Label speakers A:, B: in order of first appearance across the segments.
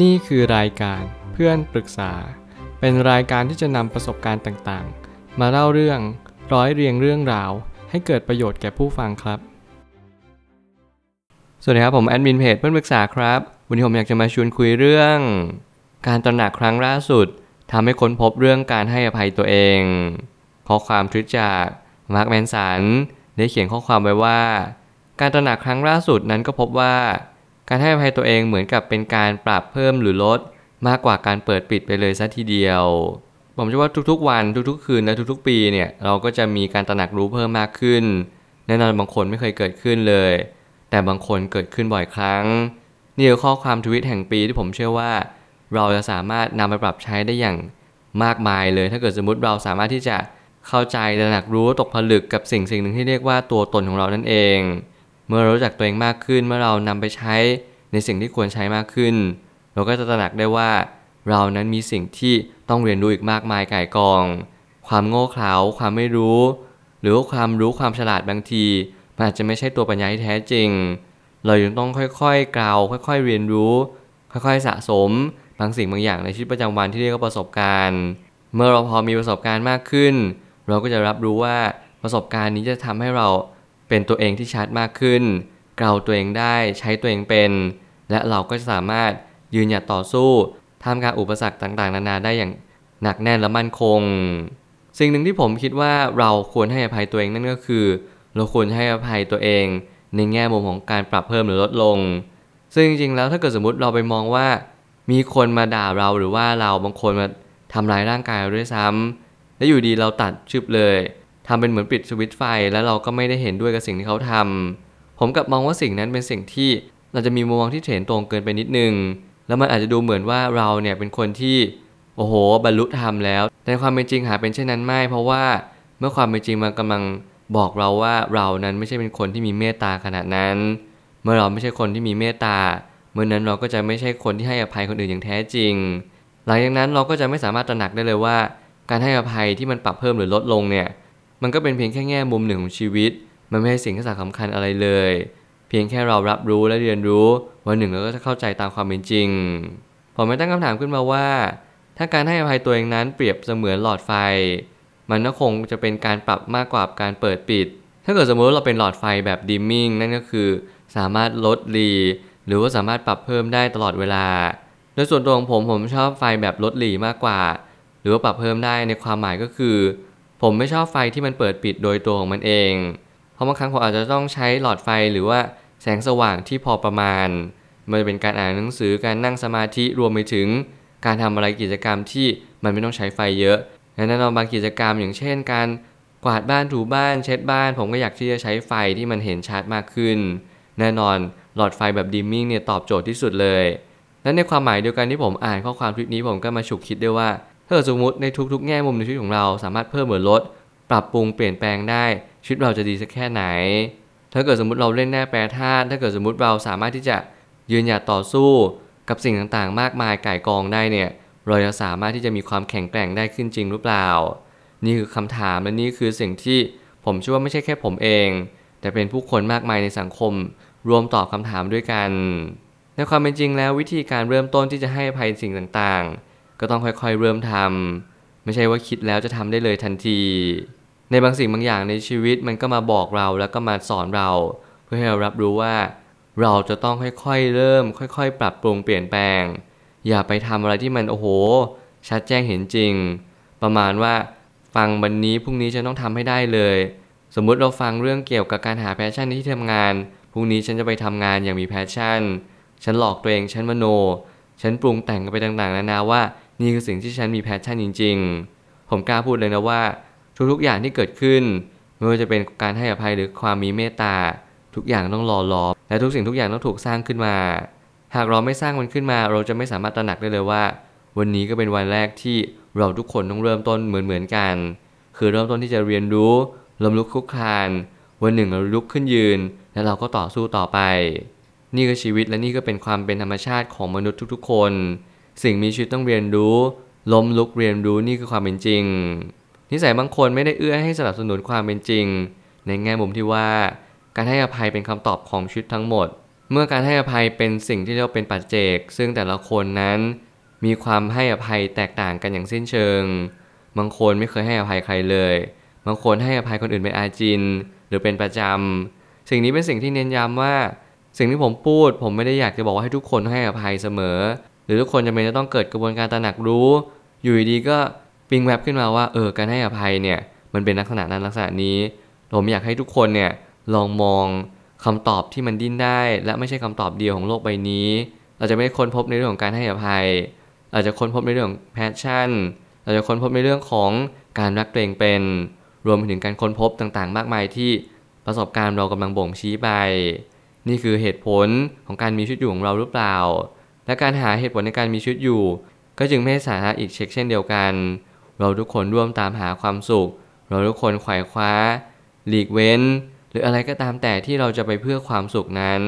A: นี่คือรายการเพื่อนปรึกษา เป็นรายการที่จะนำประสบการณ์ต่างๆ มาเล่าเรื่องร้อยเรียงเรื่องราว ให้เกิดประโยชน์แก่ผู้ฟังครับ สวัสดีครับผมแอดมินเพจเพื่อนปรึกษาครับ วันนี้ผมอยากจะมาชวนคุยเรื่อง การตระหนักครั้งล่าสุดทำให้ค้นพบเรื่องการให้อภัยตัวเอง ข้อความทวิตจากมาร์คแมนสันได้เขียนข้อความไว้ว่า การตระหนักครั้งล่าสุดนั้นก็พบว่า การให้อภัยตัวเองเหมือนกับเป็นการปรับเพิ่มหรือลด มากกว่าการเปิดปิดไปเลยซะทีเดียว ผมเชื่อว่าทุกๆ วันทุกๆ คืนและทุกๆ ปีเนี่ยเราก็จะมีการตระหนักรู้เพิ่มมากขึ้น แน่นอนบางคนไม่เคยเกิดขึ้นเลย แต่บางคนเกิดขึ้นบ่อยครั้ง นี่คือข้อความทวิตแห่งปีที่ผมเชื่อว่า เราจะสามารถนำไปปรับใช้ได้อย่างมากมายเลย ถ้าเกิดสมมติเราสามารถที่จะเข้าใจตระหนักรู้ตกผลึกกับสิ่งสิ่งหนึ่งที่เรียกว่าตัวตนของเรานั่นเอง มื่อเรารู้จักตัวเองมากขึ้นเมื่อเรานำไปใช้ในสิ่งที่ควรใช้มากขึ้น เราก็จะตระหนักได้ว่า เรานั้นมีสิ่งที่ต้องเรียนรู้อีกมากมายก่ายกอง ความโง่เขลาความไม่รู้ หรือว่าความรู้ความฉลาดบางทีมันอาจจะไม่ใช่ตัวปัญญาที่แท้จริง เรายังต้องค่อยๆกล่าวค่อย ๆ เรียนรู้ ค่อยๆสะสมบางสิ่งบางอย่างในชีวิตประจำวันที่เรียกว่าประสบการณ์ เมื่อเราพอมีประสบการณ์มากขึ้น เราก็จะรับรู้ว่าประสบการณ์นี้จะทำให้เรา เป็นตัวเองที่ชัดมากขึ้น เกลาตัวเองได้ใช้ตัวเองเป็น และเราก็จะสามารถยืนหยัดต่อสู้ท่ามกลางอุปสรรคต่างๆ นานาได้อย่างหนักแน่นและมั่นคง สิ่งหนึ่งที่ผมคิดว่าเราควรให้อภัยตัวเองนั่นก็คือ เราควรให้อภัยตัวเอง ในแง่มุมของการปรับเพิ่มหรือลดลง ซึ่งจริงๆแล้วถ้าเกิดสมมติเราไปมองว่า มีคนมาด่าเราหรือว่าเราบางคนมาทำร้ายร่างกายเราด้วยซ้ำแล้วอยู่ดีเราตัดชึบเลย ทำเป็นเหมือนปิดสวิตช์ไฟ แล้วเราก็ไม่ได้เห็นด้วยกับสิ่งที่เขาทำผมกลับมองว่าสิ่งนั้นเป็นสิ่งที่เราจะมีมุมมองที่เห็นตรงเกินไปนิดนึง แล้วมันอาจจะดูเหมือนว่าเราเนี่ยเป็นคนที่โอ้โหบรรลุธรรมแล้ว แต่ความเป็นจริงหาเป็นเช่นนั้นไม่ เพราะว่าเมื่อความเป็นจริงมันกำลังบอกเราว่าเรานั้นไม่ใช่เป็นคนที่มีเมตตาขนาดนั้น เมื่อเราไม่ใช่คนที่มีเมตตาเมื่อนั้นเราก็จะไม่ใช่คนที่ให้อภัยคนอื่นอย่างแท้จริง หลังจากนั้นเราก็จะไม่สามารถตระหนักได้เลยว่า การให้อภัยที่มันปรับเพิ่มหรือลดลงเนี่ย มันก็เป็นเพียงแค่แง่มุมหนึ่งของชีวิต มันไม่ใช่สิ่งที่สำคัญอะไรเลย เพียงแค่เรารับรู้และเรียนรู้วันหนึ่งเราก็จะเข้าใจตามความเป็นจริง ผมไม่ตั้งคำถามขึ้นมาว่า ถ้าการให้อภัยตัวเองนั้นเปรียบเสมือนหลอดไฟ มันก็คงจะเป็นการปรับมากกว่าการเปิดปิด ถ้าเกิดสมมติเราเป็นหลอดไฟแบบดิมมิ่งนั่นก็คือ สามารถลดรีหรือว่าสามารถปรับเพิ่มได้ตลอดเวลา โดยส่วนตัวของผมผมชอบไฟแบบลดหลีมากกว่า หรือว่าปรับเพิ่มได้ในความหมายก็คือ ผมไม่ชอบไฟที่มันเปิดปิดโดยตัวของมันเอง เพราะบางครั้งผมอาจจะต้องใช้หลอดไฟหรือว่าแสงสว่างที่พอประมาณ มันจะเป็นการอ่านหนังสือการนั่งสมาธิรวมไปถึง การทำอะไรกิจกรรมที่มันไม่ต้องใช้ไฟเยอะแน่นอนบางกิจกรรมอย่างเช่น การกวาดบ้านถูบ้านเช็ดบ้าน ผมก็อยากที่จะใช้ไฟที่มันเห็นชัดมากขึ้น แน่นอนหลอดไฟแบบดิมมิ่งเนี่ยตอบโจทย์ที่สุดเลยและในความหมายเดียวกันที่ผมอ่านข้อความคลิปนี้ผมก็มาฉุกคิดด้วยว่า ถ้าสมมติในทุกๆ แง่มุมในชีวิตของเราสามารถเพิ่มหรือลด ปรับปรุงเปลี่ยนแปลงได้ชีวิตเราจะดีสักแค่ไหน ถ้าเกิดสมมติเราเล่นแน่แปรธาตุถ้าเกิดสมมติเราสามารถที่จะยืนหยัดต่อสู้กับสิ่งต่างๆ มากมายก่ายกองได้เนี่ยเราจะสามารถที่จะมีความแข็งแกร่งได้ขึ้นจริงหรือเปล่า นี่คือคำถามและนี่คือสิ่งที่ผมเชื่อว่าไม่ใช่แค่ผมเอง แต่เป็นผู้คนมากมายในสังคม รวมตอบคำถามด้วยกัน ในความเป็นจริงแล้ววิธีการเริ่มต้นที่จะให้ภัยสิ่งต่างๆ ก็ต้องค่อยๆเริ่มทำไม่ใช่ว่าคิดแล้วจะทำได้เลยทันที ในบางสิ่งบางอย่างในชีวิตมันก็มาบอกเราแล้วก็มาสอนเรา เพื่อให้เรารับรู้ว่า เราจะต้องค่อยๆเริ่ม ค่อย ๆ ปรับปรุงเปลี่ยนแปลง อย่าไปทำอะไรที่มันโอ้โห ชัดแจ้งเห็นจริง ประมาณว่าฟังวันนี้พรุ่งนี้ฉันต้องทำให้ได้เลย สมมุติเราฟังเรื่องเกี่ยวกับการหา passion ในที่ทำงานพรุ่งนี้ฉันจะไปทำงานอย่างมี passion ฉันหลอกตัวเอง ฉันมโน ฉันปรุงแต่งกันไปต่างๆ นานาว่า นี่คือสิ่งที่ฉันมี passion จริง ๆ ผมกล้าพูดเลยนะว่า ทุกๆอย่างที่เกิดขึ้นไม่ว่าจะเป็นการให้อภัยหรือความมีเมตตา ทุกอย่างต้องรอรอและทุกสิ่งทุกอย่างต้องถูกสร้างขึ้นมา หากเราไม่สร้างมันขึ้นมา เราจะไม่สามารถตระหนักได้เลยว่า วันนี้ก็เป็นวันแรกที่เราทุกคนต้องเริ่มต้นเหมือนๆกัน คือเริ่มต้นที่จะเรียนรู้ล้มลุกคลุกคลาน วันหนึ่งเราลุกขึ้นยืน และเราก็ต่อสู้ต่อไป นี่คือชีวิตและนี่ก็เป็นความเป็นธรรมชาติของมนุษย์ทุกๆ คน สิ่งมีชีวิตต้องเรียนรู้ ล้มลุกเรียนรู้นี่คือความเป็นจริง นิสัยบางคนไม่ได้เอื้อให้สนับสนุนความเป็นจริง ในแง่มุมที่ว่า การให้อภัยเป็นคำตอบของชีวิตทั้งหมด เมื่อการให้อภัยเป็นสิ่งที่เรียกว่าเป็นปัจเจก ซึ่งแต่ละคนนั้น มีความให้อภัยแตกต่างกันอย่างสิ้นเชิง บางคนไม่เคยให้อภัยใครเลย บางคนให้อภัยคนอื่นเป็นอาจิน หรือเป็นประจำสิ่งนี้เป็นสิ่งที่เน้นย้ำว่า สิ่งที่ผมพูดผมไม่ได้อยากจะบอกว่าให้ทุกคนให้อภัยเสมอ หรือทุกคนจะเป็นจะต้องเกิดกระบวนการตระหนักรู้ อยู่ดีก็ปิ๊งแวบขึ้นมาว่าเออการให้อภัยเนี่ยมันเป็นลักษณะนั้นลักษณะนี้ ผมอยากให้ทุกคนเนี่ยลองมองคำตอบที่มันดิ้นได้ และไม่ใช่คำตอบเดียวของโลกใบนี้ เราจะไม่ค้นพบในเรื่องของการให้อภัย เราจะค้นพบในเรื่องของ passion เราจะค้นพบในเรื่องของการรักตัวเองเป็น รวมไปถึงการค้นพบต่างๆ มากมายที่ประสบการณ์เรากำลังบ่งชี้ไป นี่คือเหตุผลของการมีชีวิตอยู่ของเราหรือเปล่า และการหาเหตุผลในการมีชีวิตอยู่ ก็จึงไม่ใช่สาระอีกเช็คเช่นเดียวกัน เราทุกคนร่วมตามหาความสุข เราทุกคนไขว่คว้า หลีกเว้น หรืออะไรก็ตามแต่ที่เราจะไปเพื่อความสุขนั้น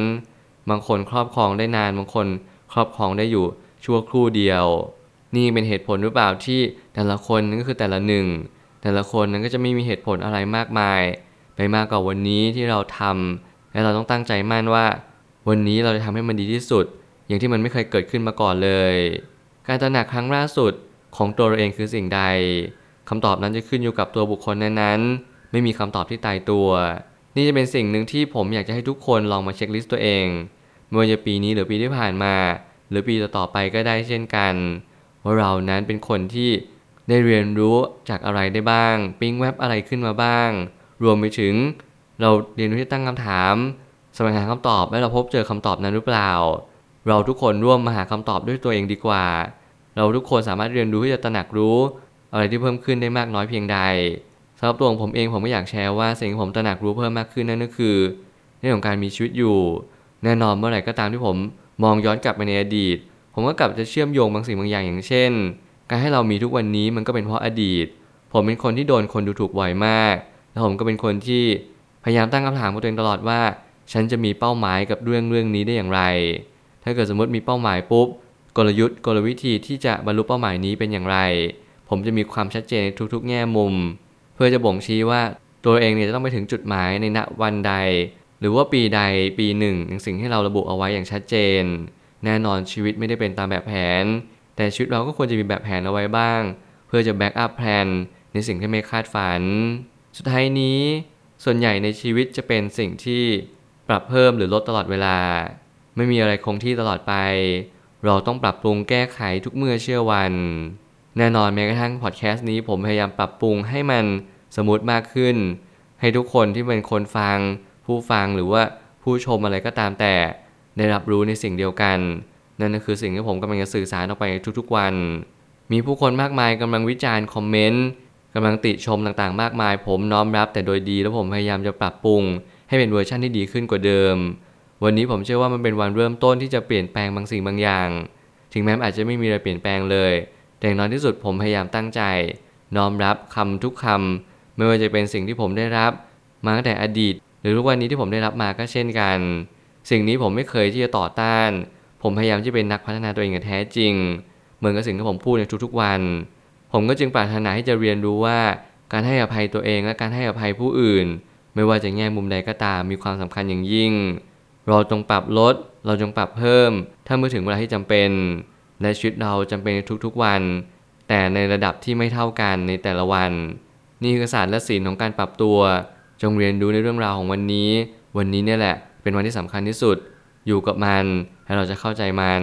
A: บางคนครอบครองได้นานบางคนครอบครองได้อยู่ชั่วครู่เดียว นี่เป็นเหตุผลหรือเปล่าที่แต่ละคนนั้นก็คือแต่ละหนึ่ง แต่ละคนนั้นก็จะไม่มีเหตุผลอะไรมากมาย ไปมากกว่าวันนี้ที่เราทำและเราต้องตั้งใจมั่นว่า วันนี้เราจะทำให้มันดีที่สุด อย่างที่มันไม่เคยเกิดขึ้นมาก่อนเลย การตระหนักครั้งล่าสุดของตัวเราเองคือสิ่งใดคำตอบนั้นจะขึ้นอยู่กับตัวบุคคลนั้นๆ ไม่มีคำตอบที่ตายตัว นี่จะเป็นสิ่งหนึ่งที่ผมอยากจะให้ทุกคนลองมาเช็คลิสต์ตัวเองไม่ว่าจะปีนี้หรือปีที่ผ่านมา หรือปีต่อๆไปก็ได้เช่นกัน ว่าเรานั้นเป็นคนที่ได้เรียนรู้จากอะไรได้บ้าง ปิ๊งแวบอะไรขึ้นมาบ้าง รวมไปถึง เราเรียนรู้ที่ตั้งคำถามแสวงหาคำตอบและเราพบเจอคำตอบนั้นหรือเปล่า เราทุกคนร่วมมาหาคำตอบด้วยตัวเองดีกว่า เราทุกคนสามารถเรียนรู้ที่จะตระหนักรู้ อะไรที่เพิ่มขึ้นได้มากน้อยเพียงใดสำหรับตัวของผมเองผมก็อยากแชร์ว่าสิ่งที่ผมตระหนักรู้เพิ่มมากขึ้นนั่นก็คือเรื่องของการมีชีวิตอยู่ แน่นอนเมื่อไหร่ก็ตามที่ผมมองย้อนกลับไปในอดีต ผมก็กลับจะเชื่อมโยงบางสิ่งบางอย่างอย่างเช่น การให้เรามีทุกวันนี้มันก็เป็นเพราะอดีต ผมเป็นคนที่โดนคนดูถูกบ่อยมาก แล้วผมก็เป็นคนที่พยายามตั้งคำถามกับตัวเองตลอดว่า ฉันจะมีเป้าหมายกับเรื่องเรื่องนี้ได้อย่างไร ถ้าเกิดสมมติมีเป้าหมายปุ๊บ กลยุทธ์กลวิธีที่จะบรรลุเป้าหมายนี้เป็นอย่างไร ผมจะมีความชัดเจนในทุกๆ แง่มุม เพื่อจะบ่งชี้ว่าตัวเองเนี่ยจะต้องไปถึงจุดหมายในณวันใด หรือว่าปีใดปีหนึ่งอย่างสิ่งที่เราระบุเอาไว้อย่างชัดเจน แน่นอนชีวิตไม่ได้เป็นตามแบบแผน แต่ชีวิตเราก็ควรจะมีแบบแผนเอาไว้บ้าง เพื่อจะแบ็กอัพแผนในสิ่งที่ไม่คาดฝัน สุดท้ายนี้ ส่วนใหญ่ในชีวิตจะเป็นสิ่งที่ปรับเพิ่มหรือลดตลอดเวลา ไม่มีอะไรคงที่ตลอดไป เราต้องปรับปรุงแก้ไขทุกเมื่อเชื่อวัน แน่นอนแม้กระทั่งพอดแคสต์นี้ผมพยายามปรับปรุงให้มันsmooth มากขึ้น ให้ทุกคนที่เป็นคนฟัง ผู้ฟังหรือว่าผู้ชมอะไรก็ตามแต่ ได้รับรู้ในสิ่งเดียวกัน นั่นก็คือสิ่งที่ผมกำลังจะสื่อสารออกไปทุกๆวัน มีผู้คนมากมายกำลังวิจารณ์คอมเมนต์กำลังติชมต่างๆ มากมาย ผมน้อมรับแต่โดยดี แล้วผมพยายามจะปรับปรุง ให้เป็นเวอร์ชั่นที่ดีขึ้นกว่าเดิม วันนี้ผมเชื่อว่ามันเป็นวันเริ่มต้นที่จะเปลี่ยนแปลงบางสิ่งบางอย่าง ถึงแม้อาจจะไม่มีอะไรเปลี่ยนแปลงเลย แต่อย่างน้อยที่สุดผมพยายามตั้งใจ น้อมรับคำทุกคำไม่ว่าจะเป็นสิ่งที่ผมได้รับ มาตั้งแต่อดีต หรือทุกวันนี้ที่ผมได้รับมาก็เช่นกัน สิ่งนี้ผมไม่เคยที่จะต่อต้าน ผมพยายามที่เป็นนักพัฒนาตัวเองอย่างแท้จริง เหมือนกับสิ่งที่ผมพูดในทุกๆวัน ผมก็จึงปรารถนาที่จะเรียนรู้ว่า การให้อภัยตัวเองและการให้อภัยผู้อื่น ไม่ว่าจะแง่มุมใดก็ตามมีความสำคัญอย่างยิ่ง เราจงปรับลด เราจงปรับเพิ่ม ถ้าเมื่อถึงเวลาที่จำเป็น และชีวิตเราจำเป็นในทุกๆวัน แต่ในระดับที่ไม่เท่ากันในแต่ละวัน นี่คือศาสตร์และศิลของการปรับตัว จงเรียนรู้ในเรื่องราวของวันนี้ วันนี้เนี่ยแหละ เป็นวันที่สำคัญที่สุด อยู่กับมันแล้เราจะเข้าใจมัน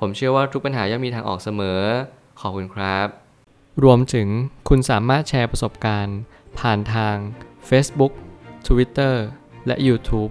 A: ผมเชื่อว่าทุกปัญหาย่อมมีทางออกเสมอ ขอบคุณครับ
B: รวมถึงคุณสามารถแชร์ประสบการณ์ ผ่านทาง Facebook Twitter และ YouTube